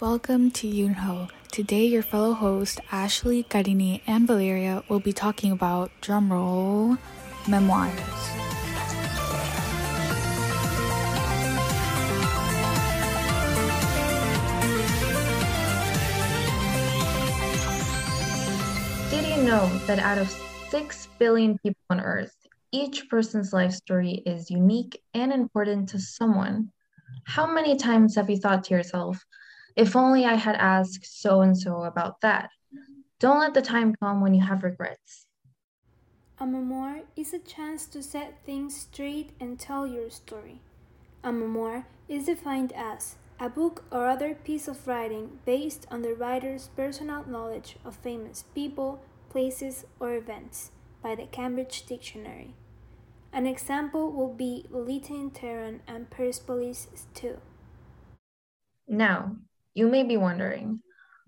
Welcome to Yunho. Today, your fellow host Ashley, Karini, and Valeria will be talking about drumroll memoirs. Did you know that out of 6 billion people on Earth, each person's life story is unique and important to someone? How many times have you thought to yourself, if only I had asked so and so about that? Don't let the time come when you have regrets. A memoir is a chance to set things straight and tell your story. A memoir is defined as a book or other piece of writing based on the writer's personal knowledge of famous people, places, or events by the Cambridge Dictionary. An example would be Lolita in Tehran and Persepolis 2. Now, you may be wondering,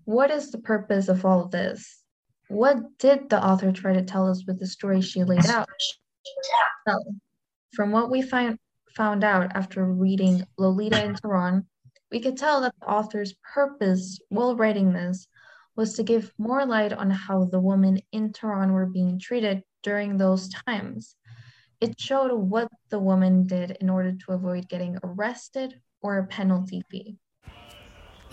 what is the purpose of all of this? What did the author try to tell us with the story she laid out? Well, from what we find, found out after reading Lolita in Tehran, we could tell that the author's purpose while writing this was to give more light on how the women in Tehran were being treated during those times. It showed what the woman did in order to avoid getting arrested or a penalty fee.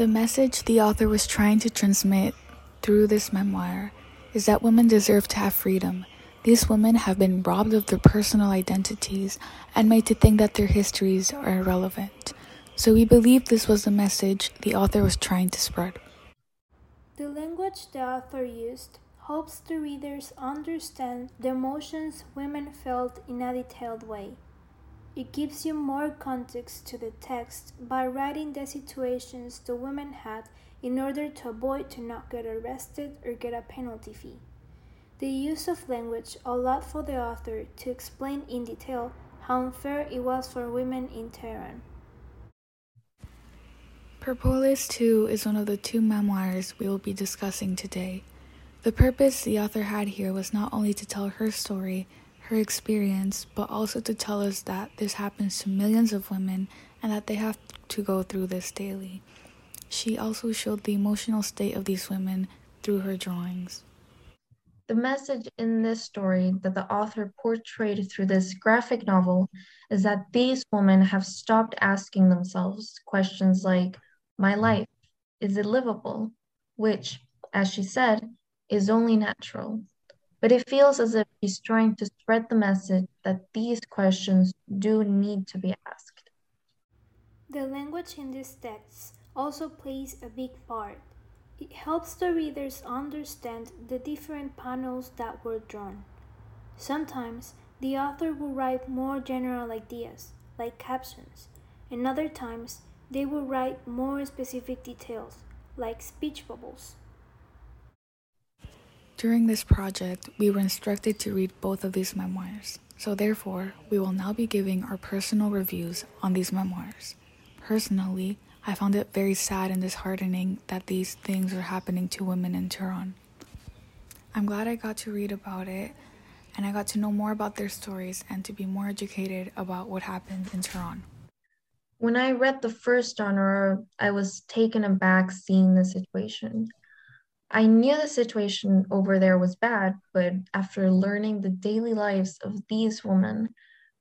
The message the author was trying to transmit through this memoir is that women deserve to have freedom. These women have been robbed of their personal identities and made to think that their histories are irrelevant. So we believe this was the message the author was trying to spread. The language the author used helps the readers understand the emotions women felt in a detailed way. It gives you more context to the text by writing the situations the women had in order to avoid to not get arrested or get a penalty fee. The use of language allowed for the author to explain in detail how unfair it was for women in Tehran. Persepolis 2 is one of the two memoirs we will be discussing today. The purpose the author had here was not only to tell her story, her experience, but also to tell us that this happens to millions of women and that they have to go through this daily. She also showed the emotional state of these women through her drawings. The message in this story that the author portrayed through this graphic novel is that these women have stopped asking themselves questions like, My life, is it livable? Which, as she said, is only natural. But it feels as if he's trying to spread the message that these questions do need to be asked. The language in these texts also plays a big part. It helps the readers understand the different panels that were drawn. Sometimes the author will write more general ideas, like captions, and other times they will write more specific details, like speech bubbles. During this project, we were instructed to read both of these memoirs, so therefore, we will now be giving our personal reviews on these memoirs. Personally, I found it very sad and disheartening that these things are happening to women in Tehran. I'm glad I got to read about it and I got to know more about their stories and to be more educated about what happened in Tehran. When I read the first genre, I was taken aback seeing the situation. I knew the situation over there was bad, but after learning the daily lives of these women,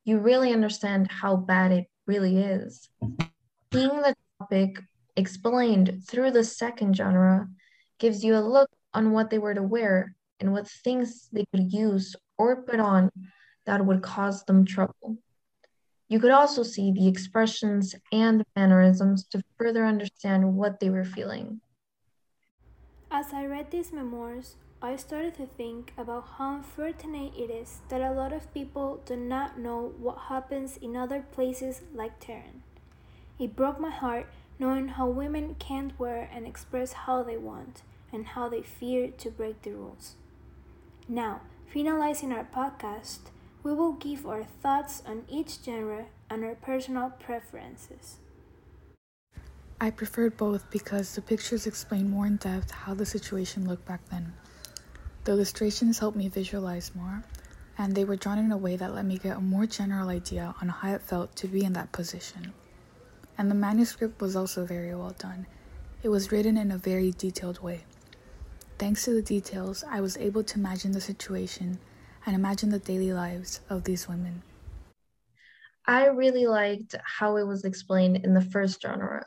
you really understand how bad it really is. Mm-hmm. Seeing the topic explained through the second genre gives you a look on what they were to wear and what things they could use or put on that would cause them trouble. You could also see the expressions and mannerisms to further understand what they were feeling. As I read these memoirs, I started to think about how unfortunate it is that a lot of people do not know what happens in other places like Tehran. It broke my heart knowing how women can't wear and express how they want and how they fear to break the rules. Now, finalizing our podcast, we will give our thoughts on each genre and our personal preferences. I preferred both because the pictures explain more in depth how the situation looked back then. The illustrations helped me visualize more, and they were drawn in a way that let me get a more general idea on how it felt to be in that position. And the manuscript was also very well done. It was written in a very detailed way. Thanks to the details, I was able to imagine the situation and imagine the daily lives of these women. I really liked how it was explained in the first genre.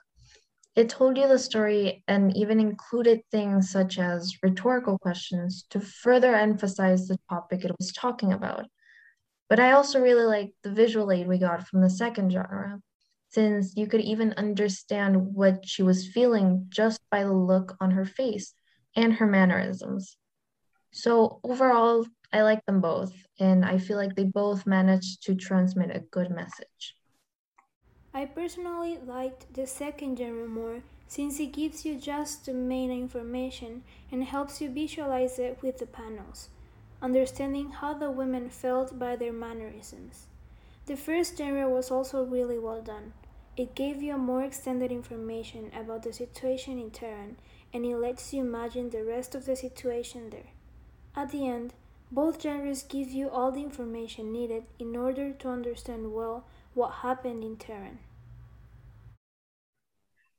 It told you the story and even included things such as rhetorical questions to further emphasize the topic it was talking about. But I also really liked the visual aid we got from the second genre, since you could even understand what she was feeling just by the look on her face and her mannerisms. So overall, I like them both, and I feel like they both managed to transmit a good message. I personally liked the second genre more since it gives you just the main information and helps you visualize it with the panels, understanding how the women felt by their mannerisms. The first genre was also really well done. It gave you more extended information about the situation in Tehran and it lets you imagine the rest of the situation there. At the end, both genres give you all the information needed in order to understand well what happened in Tehran.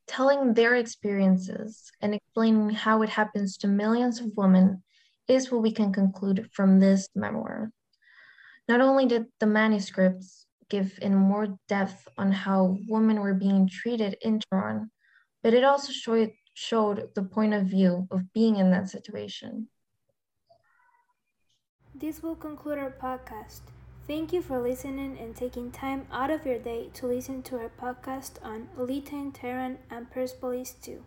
Telling their experiences and explaining how it happens to millions of women is what we can conclude from this memoir. Not only did the manuscripts give in more depth on how women were being treated in Tehran, but it also showed, showed the point of view of being in that situation. This will conclude our podcast. Thank you for listening and taking time out of your day to listen to our podcast on Lolita in Tehran and Persepolis 2.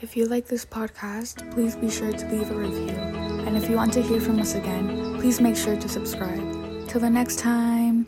If you like this podcast, please be sure to leave a review. And if you want to hear from us again, please make sure to subscribe. Till the next time.